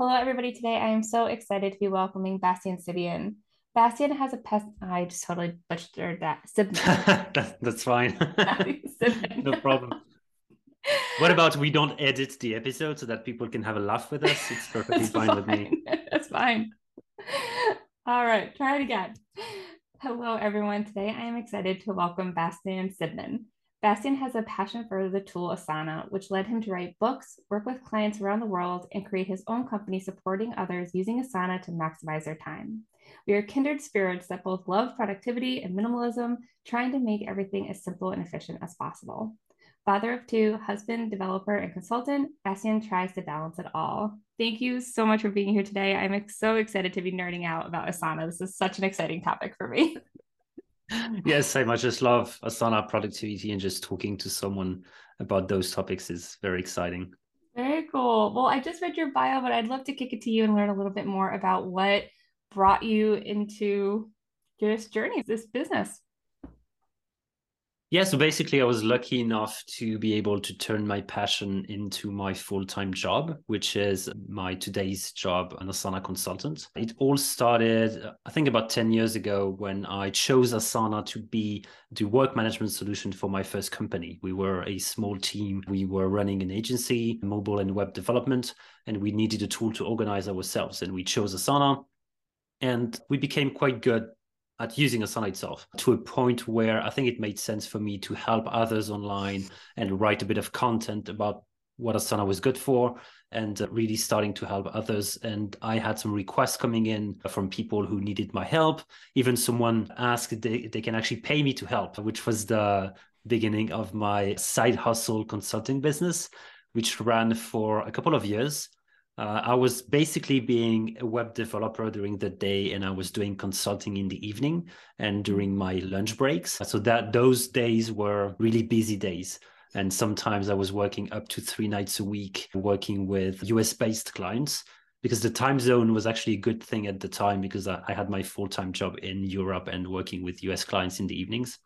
Hello, everybody. Today I am so excited to be welcoming Bastien Sibian. Bastien has a pest. I just totally butchered that. that that's fine. no problem. What about we don't edit the episode so that people can have a laugh with us? It's perfectly fine, fine with me. That's fine. All right, try it again. Hello, everyone. Today I am excited to welcome Bastien Siebman. Bastien has a passion for the tool Asana, which led him to write books, work with clients around the world, and create his own company supporting others using Asana to maximize their time. We are kindred spirits that both love productivity and minimalism, trying to make everything as simple and efficient as possible. Father of two, husband, developer, and consultant, Bastien tries to balance it all. Thank you so much for being here today. I'm so excited to be nerding out about Asana. This is such an exciting topic for me. yes, I much just love Asana productivity and just talking to someone about those topics is very exciting. Very cool. Well, I just read your bio, but I'd love to kick it to you and learn a little bit more about what brought you into this journey, this business. Yeah, so basically, I was lucky enough to be able to turn my passion into my full time job, which is my today's job, an Asana consultant. It all started, uh, I think, about 10 years ago when I chose Asana to be the work management solution for my first company. We were a small team, we were running an agency, mobile and web development, and we needed a tool to organize ourselves. And we chose Asana. And we became quite good at using Asana itself to a point where I think it made sense for me to help others online and write a bit of content about what Asana was good for and uh, really starting to help others. And I had some requests coming in from people who needed my help. Even someone asked if they, they can actually pay me to help, which was the beginning of my side hustle consulting business, which ran for a couple of years. Uh, I was basically being a web developer during the day, and I was doing consulting in the evening and during my lunch breaks. So that those days were really busy days. And sometimes I was working up to three nights a week, working with US based clients because the time zone was actually a good thing at the time because I, I had my full time job in Europe and working with US clients in the evenings.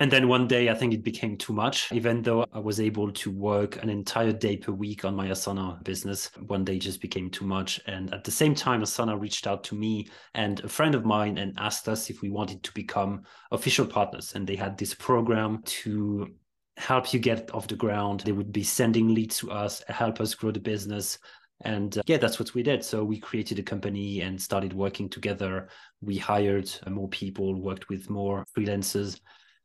And then one day, I think it became too much. Even though I was able to work an entire day per week on my Asana business, one day just became too much. And at the same time, Asana reached out to me and a friend of mine and asked us if we wanted to become official partners. And they had this program to help you get off the ground. They would be sending leads to us, help us grow the business. And uh, yeah, that's what we did. So we created a company and started working together. We hired more people, worked with more freelancers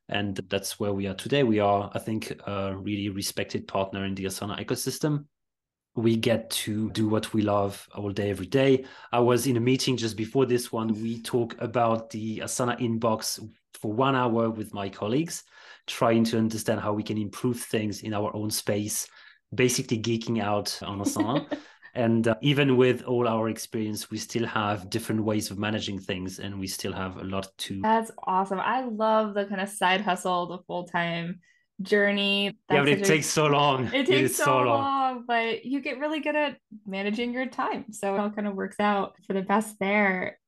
and that's where we are today. We are, I think, a really respected partner in the Asana ecosystem. We get to do what we love all day, every day. I was in a meeting just before this one. We talk about the Asana inbox for one hour with my colleagues, trying to understand how we can improve things in our own space, basically geeking out on Asana. and uh, even with all our experience we still have different ways of managing things and we still have a lot to that's awesome. I love the kind of side hustle the full-time journey. That's yeah but it a, takes so long. It takes it so, so long. long. but you get really good at managing your time so it all kind of works out for the best there.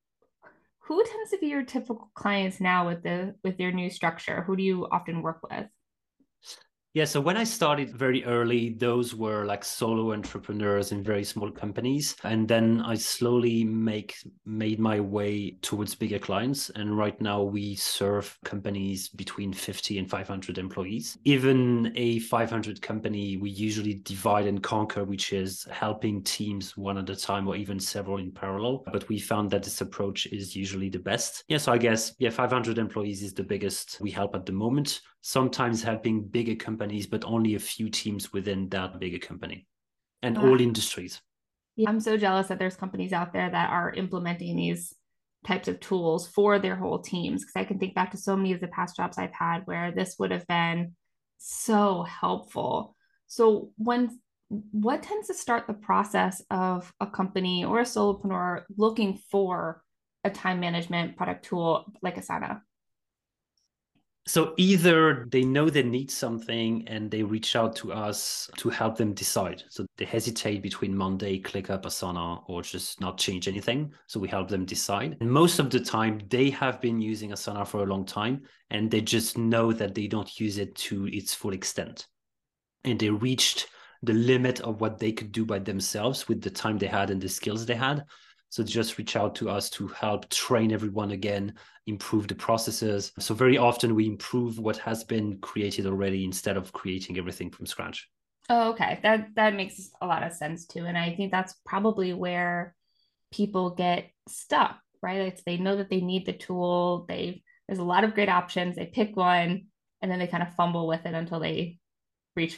Who tends to be your typical clients now with the with your new structure? Who do you often work with yeah, so when I started very early, those were like solo entrepreneurs in very small companies, and then I slowly make made my way towards bigger clients. And right now we serve companies between 50 and 500 employees. Even a 500 company, we usually divide and conquer, which is helping teams one at a time or even several in parallel. But we found that this approach is usually the best. Yeah, so I guess yeah, 500 employees is the biggest we help at the moment sometimes helping bigger companies, but only a few teams within that bigger company and wow. all industries. Yeah, I'm so jealous that there's companies out there that are implementing these types of tools for their whole teams. Because I can think back to so many of the past jobs I've had where this would have been so helpful. So when what tends to start the process of a company or a solopreneur looking for a time management product tool like Asana? So either they know they need something and they reach out to us to help them decide. So they hesitate between Monday, ClickUp, Asana, or just not change anything. So we help them decide. And most of the time, they have been using Asana for a long time and they just know that they don't use it to its full extent. And they reached the limit of what they could do by themselves with the time they had and the skills they had. So just reach out to us to help train everyone again, improve the processes. So very often we improve what has been created already instead of creating everything from scratch. Oh, okay. That that makes a lot of sense too. And I think that's probably where people get stuck, right? It's they know that they need the tool. They there's a lot of great options. They pick one and then they kind of fumble with it until they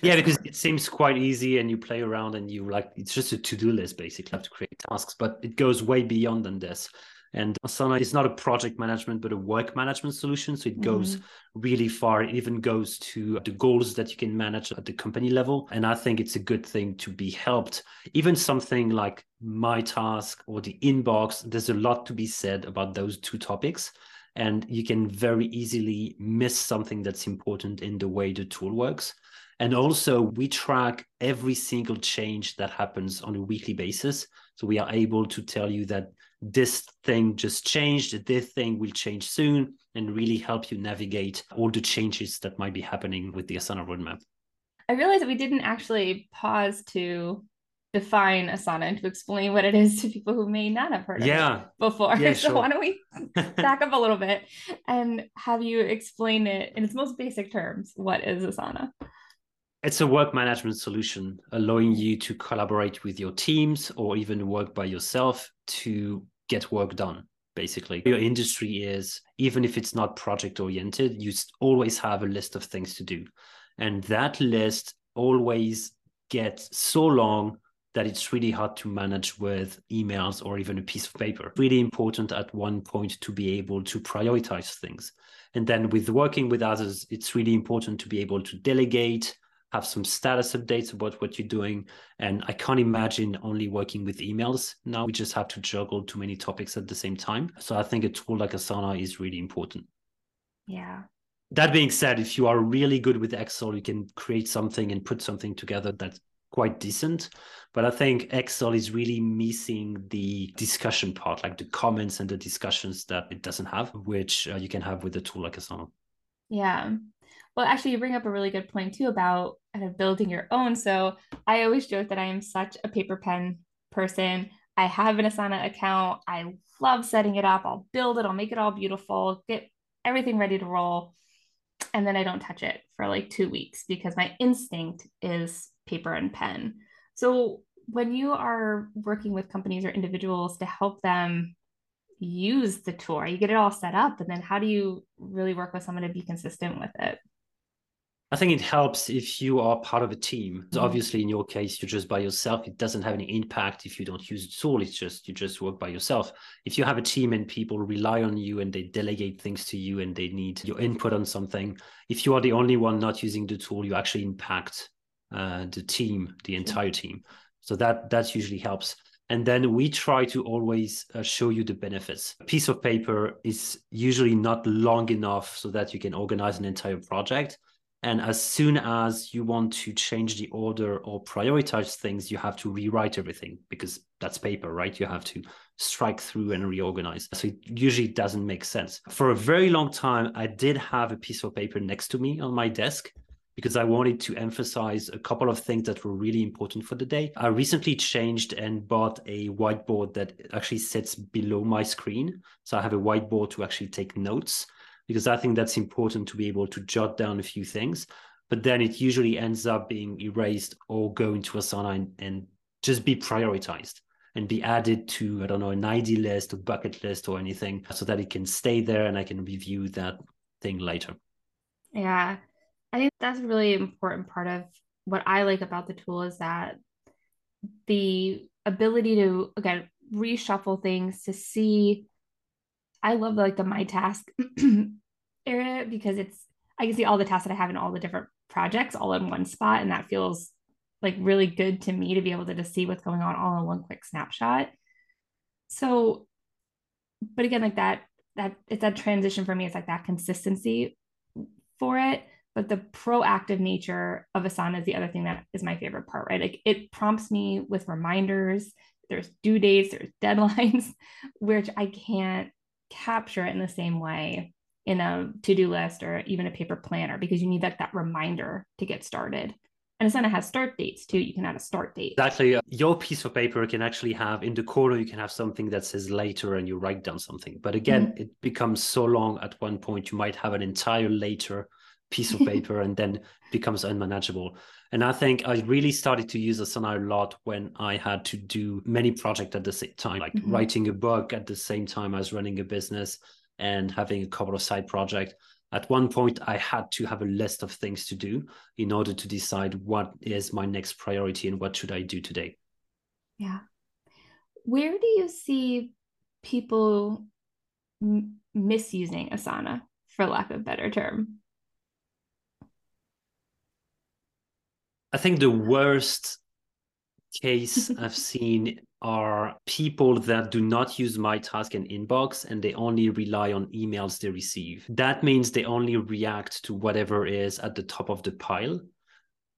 yeah because it seems quite easy and you play around and you like it's just a to-do list basically have to create tasks but it goes way beyond than this. And Asana is not a project management but a work management solution so it goes mm-hmm. really far. It even goes to the goals that you can manage at the company level and i think it's a good thing to be helped. Even something like my task or the inbox there's a lot to be said about those two topics and you can very easily miss something that's important in the way the tool works and also, we track every single change that happens on a weekly basis. So we are able to tell you that this thing just changed, this thing will change soon, and really help you navigate all the changes that might be happening with the Asana roadmap. I realized that we didn't actually pause to define Asana and to explain what it is to people who may not have heard yeah. of it before. Yeah, so sure. why don't we back up a little bit and have you explain it in its most basic terms? What is Asana? It's a work management solution allowing you to collaborate with your teams or even work by yourself to get work done. Basically, your industry is, even if it's not project oriented, you always have a list of things to do. And that list always gets so long that it's really hard to manage with emails or even a piece of paper. Really important at one point to be able to prioritize things. And then with working with others, it's really important to be able to delegate, have some status updates about what you're doing. And I can't imagine only working with emails. Now we just have to juggle too many topics at the same time. So I think a tool like Asana is really important. Yeah. That being said, if you are really good with Excel, you can create something and put something together that's quite decent. But I think Excel is really missing the discussion part, like the comments and the discussions that it doesn't have, which uh, you can have with a tool like Asana. Yeah. Well, actually, you bring up a really good point too about kind of building your own. So I always joke that I am such a paper pen person. I have an Asana account. I love setting it up. I'll build it, I'll make it all beautiful, get everything ready to roll. And then I don't touch it for like two weeks because my instinct is paper and pen. So when you are working with companies or individuals to help them use the tool, you get it all set up, and then how do you really work with someone to be consistent with it? I think it helps if you are part of a team. Mm-hmm. Obviously, in your case, you're just by yourself. It doesn't have any impact if you don't use the tool. It's just you just work by yourself. If you have a team and people rely on you and they delegate things to you and they need your input on something, if you are the only one not using the tool, you actually impact uh, the team, the entire team. So that that usually helps. And then we try to always uh, show you the benefits. A piece of paper is usually not long enough so that you can organize an entire project and as soon as you want to change the order or prioritize things, you have to rewrite everything because that's paper, right? You have to strike through and reorganize. So it usually doesn't make sense. For a very long time, I did have a piece of paper next to me on my desk because I wanted to emphasize a couple of things that were really important for the day. I recently changed and bought a whiteboard that actually sits below my screen. So I have a whiteboard to actually take notes because I think that's important to be able to jot down a few things. But then it usually ends up being erased or go into Asana and, and just be prioritized and be added to, I don't know, an ID list, or bucket list, or anything so that it can stay there and I can review that thing later. Yeah. I think that's a really important part of what I like about the tool is that the ability to, again, reshuffle things to see I love like the my task area because it's I can see all the tasks that I have in all the different projects all in one spot and that feels like really good to me to be able to just see what's going on all in one quick snapshot. So, but again, like that, that it's that transition for me. It's like that consistency for it. But the proactive nature of Asana is the other thing that is my favorite part, right? Like it prompts me with reminders. There's due dates, there's deadlines, which I can't capture it in the same way in a to-do list or even a paper planner because you need that that reminder to get started. And Asana has start dates too. You can add a start date. Exactly. Your piece of paper can actually have in the corner, you can have something that says later and you write down something. But again, mm-hmm. it becomes so long at one point, you might have an entire later piece of paper and then becomes unmanageable. And I think I really started to use Asana a lot when I had to do many projects at the same time, like mm-hmm. writing a book at the same time as running a business and having a couple of side projects. At one point, I had to have a list of things to do in order to decide what is my next priority and what should I do today. Yeah. Where do you see people m- misusing Asana, for lack of a better term? I think the worst case I've seen are people that do not use my task and inbox and they only rely on emails they receive. That means they only react to whatever is at the top of the pile.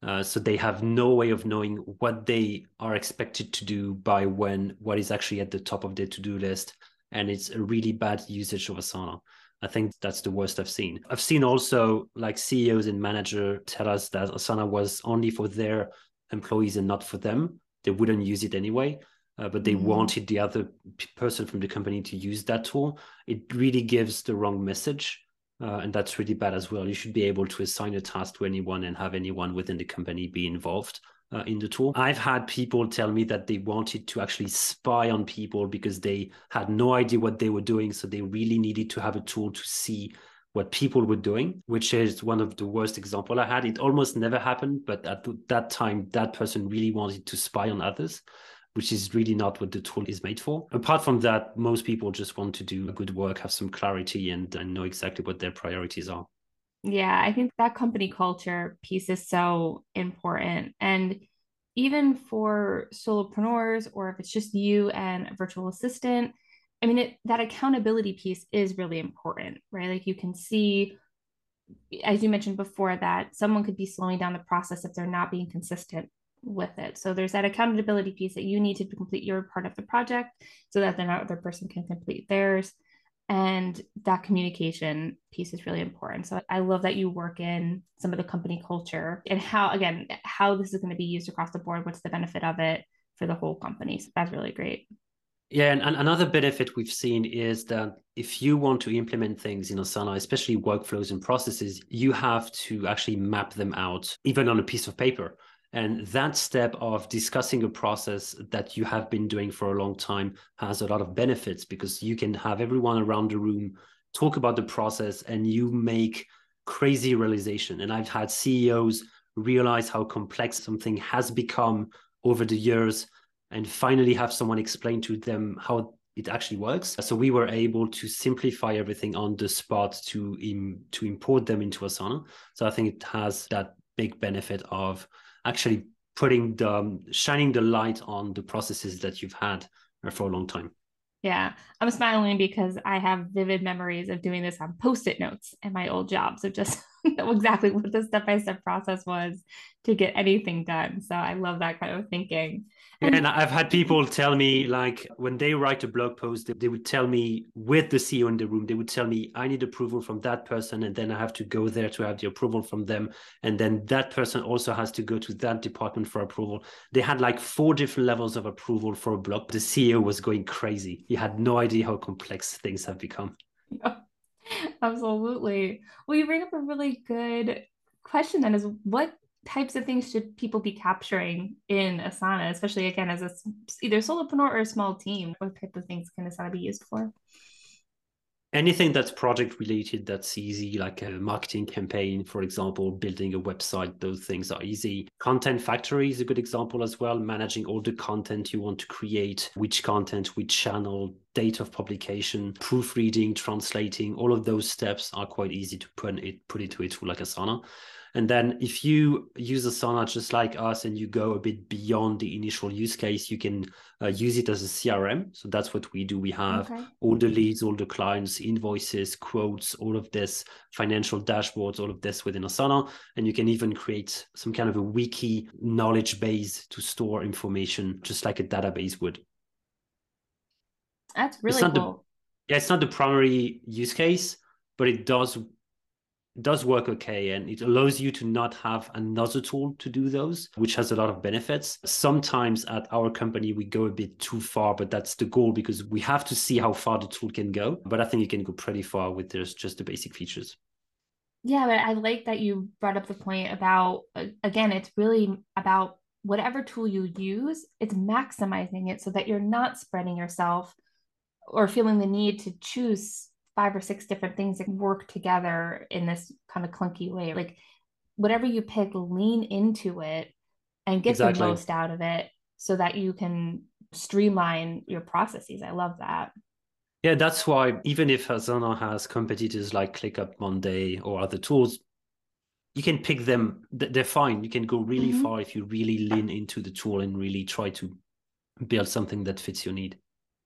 Uh, so they have no way of knowing what they are expected to do by when what is actually at the top of their to-do list. And it's a really bad usage of Asana. I think that's the worst I've seen. I've seen also like CEOs and manager tell us that Asana was only for their employees and not for them. They wouldn't use it anyway, uh, but they mm-hmm. wanted the other person from the company to use that tool. It really gives the wrong message. Uh, and that's really bad as well. You should be able to assign a task to anyone and have anyone within the company be involved uh, in the tool. I've had people tell me that they wanted to actually spy on people because they had no idea what they were doing. So they really needed to have a tool to see what people were doing, which is one of the worst example I had. It almost never happened, but at that time, that person really wanted to spy on others, which is really not what the tool is made for. Apart from that, most people just want to do good work, have some clarity, and, and know exactly what their priorities are. Yeah, I think that company culture piece is so important. And even for solopreneurs, or if it's just you and a virtual assistant, I mean, it, that accountability piece is really important, right? Like you can see, as you mentioned before, that someone could be slowing down the process if they're not being consistent with it. So there's that accountability piece that you need to complete your part of the project so that the other person can complete theirs. And that communication piece is really important. So i love that you work in some of the company culture and how again how this is going to be used across the board what's the benefit of it for the whole company. So that's really great. Yeah and, and another benefit we've seen is that if you want to implement things in Asana especially workflows and processes you have to actually map them out even on a piece of paper and that step of discussing a process that you have been doing for a long time has a lot of benefits because you can have everyone around the room talk about the process and you make crazy realization. And I've had CEOs realize how complex something has become over the years and finally have someone explain to them how it actually works. So we were able to simplify everything on the spot to Im- to import them into Asana. So I think it has that big benefit of actually putting the um, shining the light on the processes that you've had for a long time. Yeah, I'm smiling because I have vivid memories of doing this on post-it notes in my old job. So just know exactly what the step-by-step process was to get anything done. So I love that kind of thinking. And, I've had people tell me, like, when they write a blog post, they, they would tell me with the CEO in the room, they would tell me, I need approval from that person. And then I have to go there to have the approval from them. And then that person also has to go to that department for approval. They had like four different levels of approval for a blog. The CEO was going crazy. He had no idea how complex things have become. Yeah, Absolutely. Well, you bring up a really good question then is what types of things should people be capturing in Asana, especially again as a either solopreneur or a small team? What type of things can Asana be used for? Anything that's project related that's easy, like a marketing campaign, for example, building a website, those things are easy. Content factory is a good example as well, managing all the content you want to create, which content, which channel, date of publication, proofreading, translating, all of those steps are quite easy to put it put into a tool like Asana. And then if you use Asana just like us and you go a bit beyond the initial use case, you can uh, use it as a CRM. So that's what we do. We have okay. all the leads, all the clients, invoices, quotes, all of this, financial dashboards, all of this within Asana. And you can even create some kind of a wiki knowledge base to store information, just like a database would. That's really cool. The, yeah, it's not the primary use case, but it does does work okay and it allows you to not have another tool to do those which has a lot of benefits sometimes at our company we go a bit too far but that's the goal because we have to see how far the tool can go but i think you can go pretty far with there's just the basic features yeah but i like that you brought up the point about again it's really about whatever tool you use it's maximizing it so that you're not spreading yourself or feeling the need to choose five or six different things that work together in this kind of clunky way. Like whatever you pick, lean into it and get exactly. the most out of it so that you can streamline your processes. I love that. Yeah, that's why even if Asana has competitors like ClickUp Monday or other tools, you can pick them. They're fine. You can go really mm-hmm. far if you really lean into the tool and really try to build something that fits your need.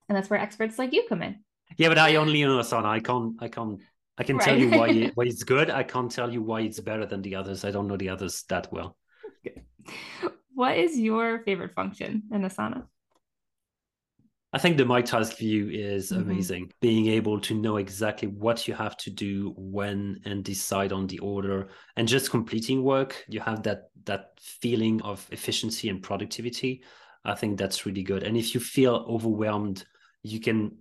And that's where experts like you come in. Yeah, but I only know Asana. I can't. I can't. I can right. tell you why it, why it's good. I can't tell you why it's better than the others. I don't know the others that well. Okay. What is your favorite function in Asana? I think the My Task view is mm-hmm. amazing. Being able to know exactly what you have to do when and decide on the order and just completing work. You have that that feeling of efficiency and productivity. I think that's really good. And if you feel overwhelmed, you can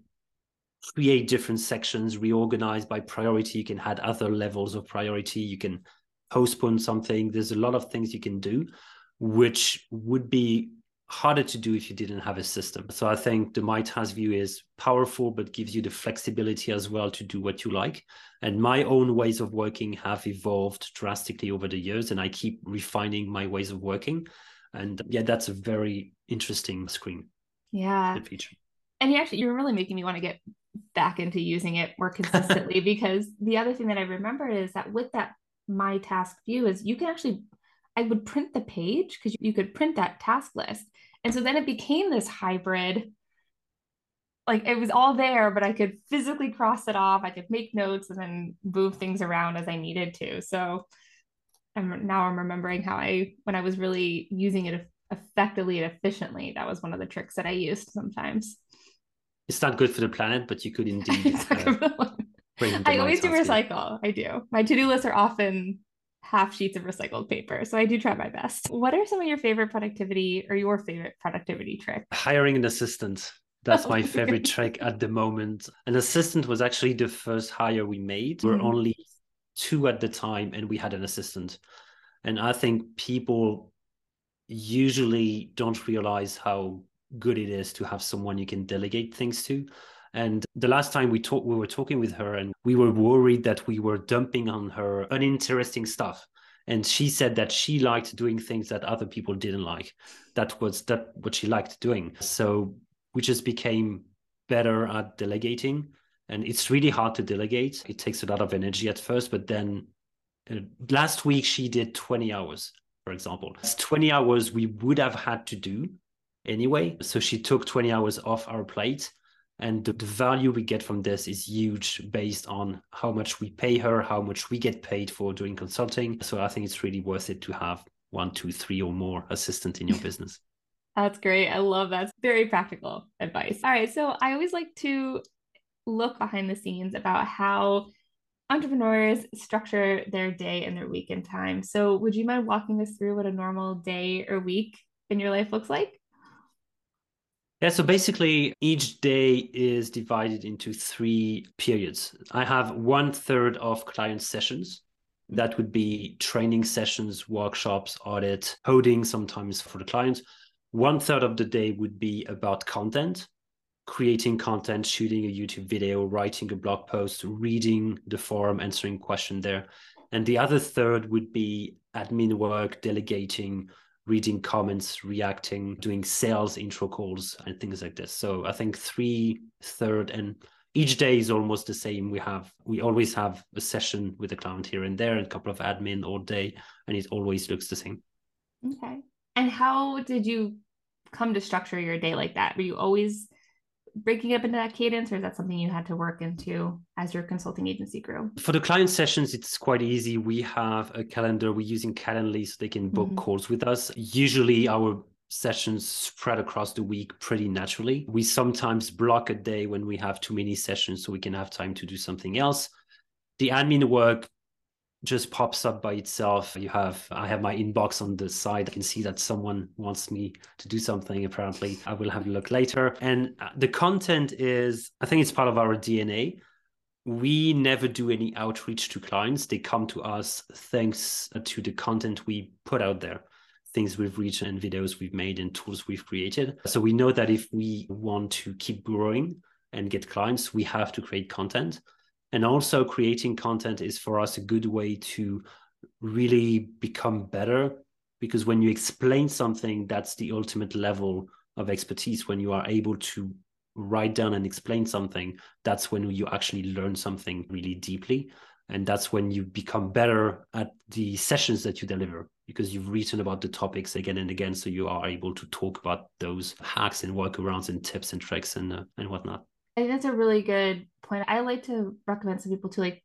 create different sections, reorganize by priority. You can add other levels of priority. You can postpone something. There's a lot of things you can do, which would be harder to do if you didn't have a system. So I think the My Task view is powerful, but gives you the flexibility as well to do what you like. And my own ways of working have evolved drastically over the years, and I keep refining my ways of working. And yeah, that's a very interesting screen. Yeah. Feature. And you actually, you're really making me want to get back into using it more consistently because the other thing that I remember is that with that my task view is you can actually I would print the page because you could print that task list. And so then it became this hybrid like it was all there, but I could physically cross it off. I could make notes and then move things around as I needed to. So I'm now I'm remembering how I when I was really using it effectively and efficiently, that was one of the tricks that I used sometimes it's not good for the planet, but you could indeed. uh, I always do recycle. I do. My to-do lists are often half sheets of recycled paper, so I do try my best. What are some of your favorite productivity or your favorite productivity trick? Hiring an assistant. That's my favorite trick at the moment. An assistant was actually the first hire we made. Mm-hmm. We're only two at the time, and we had an assistant. And I think people usually don't realize how good it is to have someone you can delegate things to. And the last time we talked, we were talking with her, and we were worried that we were dumping on her uninteresting stuff. And she said that she liked doing things that other people didn't like. That was that what she liked doing. So we just became better at delegating. And it's really hard to delegate. It takes a lot of energy at first, but then uh, last week she did 20 hours, for example. It's 20 hours we would have had to do anyway. So she took 20 hours off our plate. And the, the, value we get from this is huge based on how much we pay her, how much we get paid for doing consulting. So I think it's really worth it to have one, two, three, or more assistant in your business. That's great. I love that. Very practical advice. All right. So I always like to look behind the scenes about how entrepreneurs structure their day and their week and time. So would you mind walking us through what a normal day or week in your life looks like? Yeah, so basically, each day is divided into three periods. I have one third of client sessions. That would be training sessions, workshops, audit, coding sometimes for the clients. One third of the day would be about content, creating content, shooting a YouTube video, writing a blog post, reading the forum, answering question there. And the other third would be admin work, delegating, reading comments, reacting, doing sales intro calls, and things like this. So I think three, third, and each day is almost the same. We have we always have a session with a client here and there, and a couple of admin all day, and it always looks the same. Okay. And how did you come to structure your day like that? Were you always breaking up into that cadence, or is that something you had to work into as your consulting agency grew? For the client sessions, it's quite easy. We have a calendar. We're using Calendly so they can book mm-hmm. calls with us. Usually, our sessions spread across the week pretty naturally. We sometimes block a day when we have too many sessions so we can have time to do something else. The admin work just pops up by itself. You have I have my inbox on the side. I can see that someone wants me to do something. Apparently, I will have a look later. And uh, the content is I think it's part of our DNA. We never do any outreach to clients. They come to us thanks to the content we put out there things we've reached and videos we've made and tools we've created. So we know that if we want to keep growing and get clients, we have to create content. And also, creating content is for us a good way to really become better because when you explain something, that's the ultimate level of expertise. When you are able to write down and explain something, that's when you actually learn something really deeply. And that's when you become better at the sessions that you deliver because you've written about the topics again and again. So you are able to talk about those hacks and workarounds and tips and tricks and, uh, and whatnot. I think that's a really good point. I like to recommend some people to like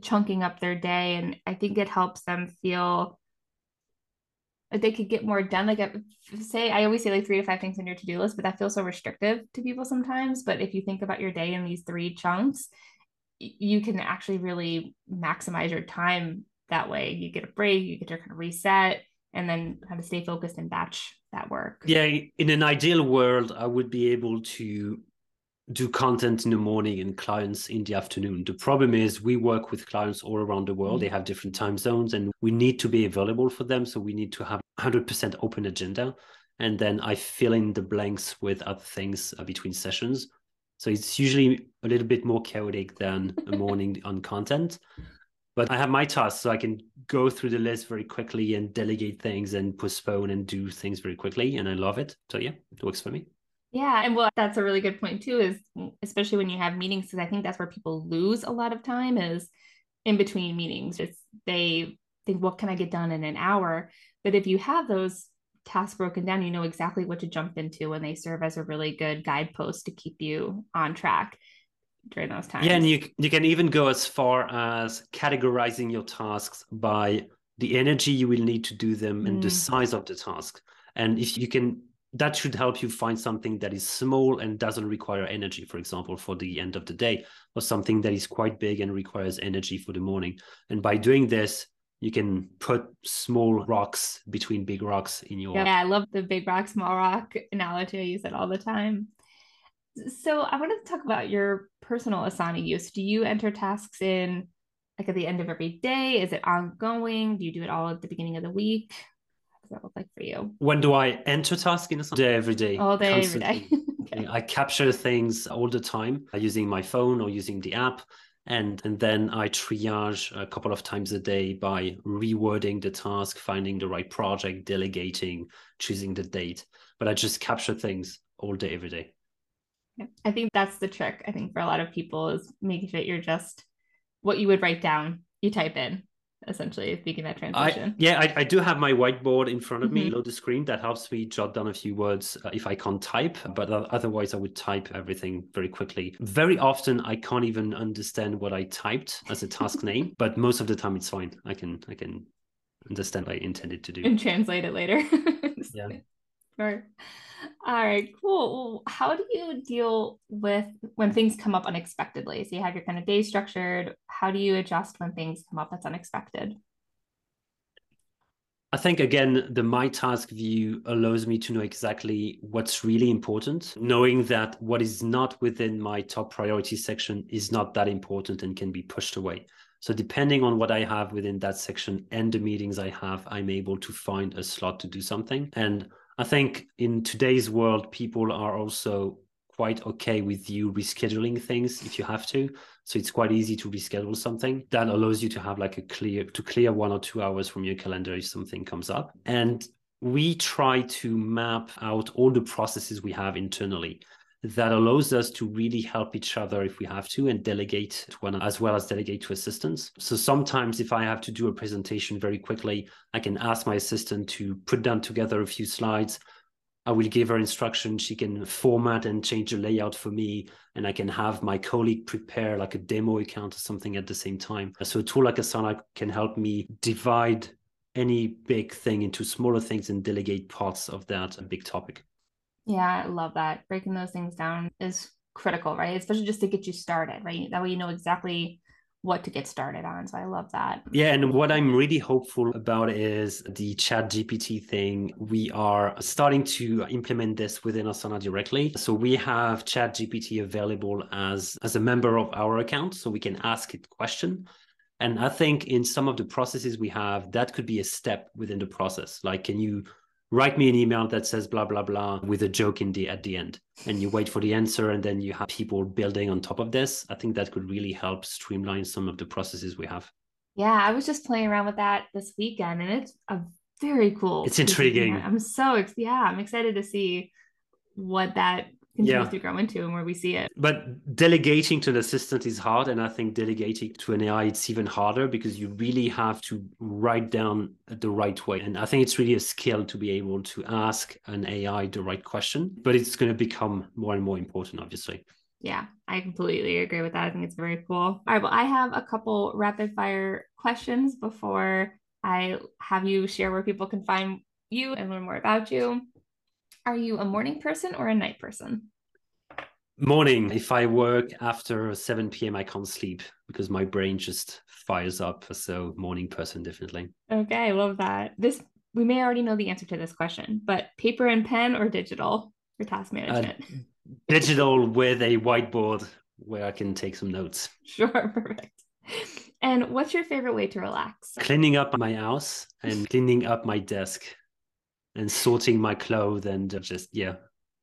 chunking up their day, and I think it helps them feel like they could get more done. Like, say, I always say like three to five things on your to do list, but that feels so restrictive to people sometimes. But if you think about your day in these three chunks, you can actually really maximize your time that way. You get a break, you get to kind of reset, and then kind of stay focused and batch that work. Yeah, in an ideal world, I would be able to do content in the morning and clients in the afternoon. The problem is we work with clients all around the world. Mm-hmm. They have different time zones and we need to be available for them. So we need to have 100% open agenda. And then I fill in the blanks with other things uh, between sessions. So it's usually a little bit more chaotic than a morning on content. But I have my tasks, so I can go through the list very quickly and delegate things and postpone and do things very quickly. And I love it. So yeah, it works for me. Yeah. And well, that's a really good point too, is especially when you have meetings, because I think that's where people lose a lot of time is in between meetings. It's they think, what can I get done in an hour? But if you have those tasks broken down, you know exactly what to jump into and they serve as a really good guidepost to keep you on track during those times. Yeah, and you you can even go as far as categorizing your tasks by the energy you will need to do them and mm. the size of the task. And if you can that should help you find something that is small and doesn't require energy, for example, for the end of the day, or something that is quite big and requires energy for the morning. And by doing this, you can put small rocks between big rocks in your. Yeah, I love the big rock, small rock analogy. I use it all the time. So I wanted to talk about your personal Asana use. Do you enter tasks in like at the end of every day? Is it ongoing? Do you do it all at the beginning of the week? That look like for you? When do I enter task in a day every day? All day, constantly. every day. okay. I capture things all the time uh, using my phone or using the app. And, and then I triage a couple of times a day by rewording the task, finding the right project, delegating, choosing the date. But I just capture things all day, every day. I think that's the trick. I think for a lot of people is making sure you're just what you would write down, you type in essentially speaking that translation. I, yeah, I, I, do have my whiteboard in front of mm-hmm. me below the screen that helps me jot down a few words uh, if I can't type, but otherwise I would type everything very quickly. Very often I can't even understand what I typed as a task name, but most of the time it's fine. I can I can understand what I intended to do and translate it later. yeah. Sure. All right, cool. Well, how do you deal with when things come up unexpectedly? So you have your kind of day structured. How do you adjust when things come up that's unexpected? I think again, the my task view allows me to know exactly what's really important, knowing that what is not within my top priority section is not that important and can be pushed away. So depending on what I have within that section and the meetings I have, I'm able to find a slot to do something. And I think in today's world, people are also quite okay with you rescheduling things if you have to. So it's quite easy to reschedule something that allows you to have like a clear to clear one or two hours from your calendar if something comes up. And we try to map out all the processes we have internally. That allows us to really help each other if we have to and delegate to one as well as delegate to assistants. So sometimes if I have to do a presentation very quickly, I can ask my assistant to put down together a few slides. I will give her instruction. She can format and change the layout for me, and I can have my colleague prepare like a demo account or something at the same time. So a tool like Asana can help me divide any big thing into smaller things and delegate parts of that big topic. Yeah, I love that. Breaking those things down is critical, right? Especially just to get you started, right? That way you know exactly what to get started on. So I love that. Yeah, and what I'm really hopeful about is the chat GPT thing. We are starting to implement this within Asana directly. So we have chat GPT available as, as a member of our account. So we can ask it question. And I think in some of the processes we have, that could be a step within the process. Like, can you write me an email that says blah blah blah with a joke in the at the end. And you wait for the answer and then you have people building on top of this. I think that could really help streamline some of the processes we have. Yeah i was just playing around with that this weekend and it's a very cool it's intriguing. i'm so yeah i'm excited to see what that continues yeah. to grow into and where we see it. But delegating to an assistant is hard. And I think delegating to an AI, it's even harder because you really have to write down the right way. And I think it's really a skill to be able to ask an AI the right question, but it's going to become more and more important, obviously. Yeah, I completely agree with that. I think it's very cool. All right, well, I have a couple rapid fire questions before I have you share where people can find you and learn more about you. Are you a morning person or a night person? Morning. If I work after 7 p.m., I can't sleep because my brain just fires up. So, morning person, definitely. Okay, I love that. This we may already know the answer to this question, but paper and pen or digital for task management? Uh, digital with a whiteboard where I can take some notes. Sure, perfect. And what's your favorite way to relax? Cleaning up my house and cleaning up my desk and sorting my clothes and just yeah.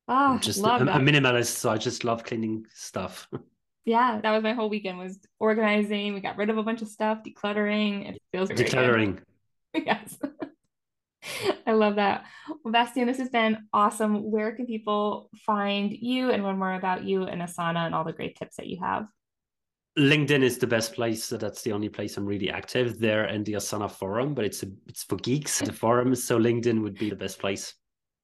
Ah, I'm just a, a, minimalist, so I just love cleaning stuff. yeah, that was my whole weekend was organizing. We got rid of a bunch of stuff, decluttering. It feels great. decluttering. yes. I love that. Well, Bastien, this has been awesome. Where can people find you and learn more about you and Asana and all the great tips that you have? LinkedIn is the best place. So That's the only place I'm really active there, and the Asana forum. But it's a, it's for geeks. The forum, so LinkedIn would be the best place.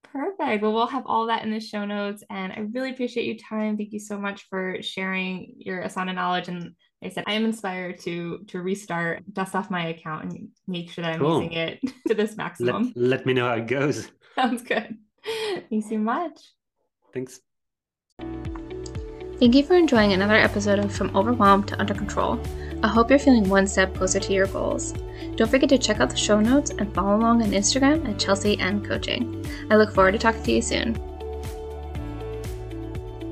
Perfect. Well, we'll have all that in the show notes, and I really appreciate your time. Thank you so much for sharing your Asana knowledge. And like I said, I am inspired to to restart, dust off my account, and make sure that I'm cool. using it to this maximum. Let, let me know how it goes. Sounds good. Thanks so much. Thanks. Thank you for enjoying another episode of From Overwhelmed to Under Control. I hope you're feeling one step closer to your goals. Don't forget to check out the show notes and follow along on Instagram at Chelsey and Coaching. I look forward to talking to you soon.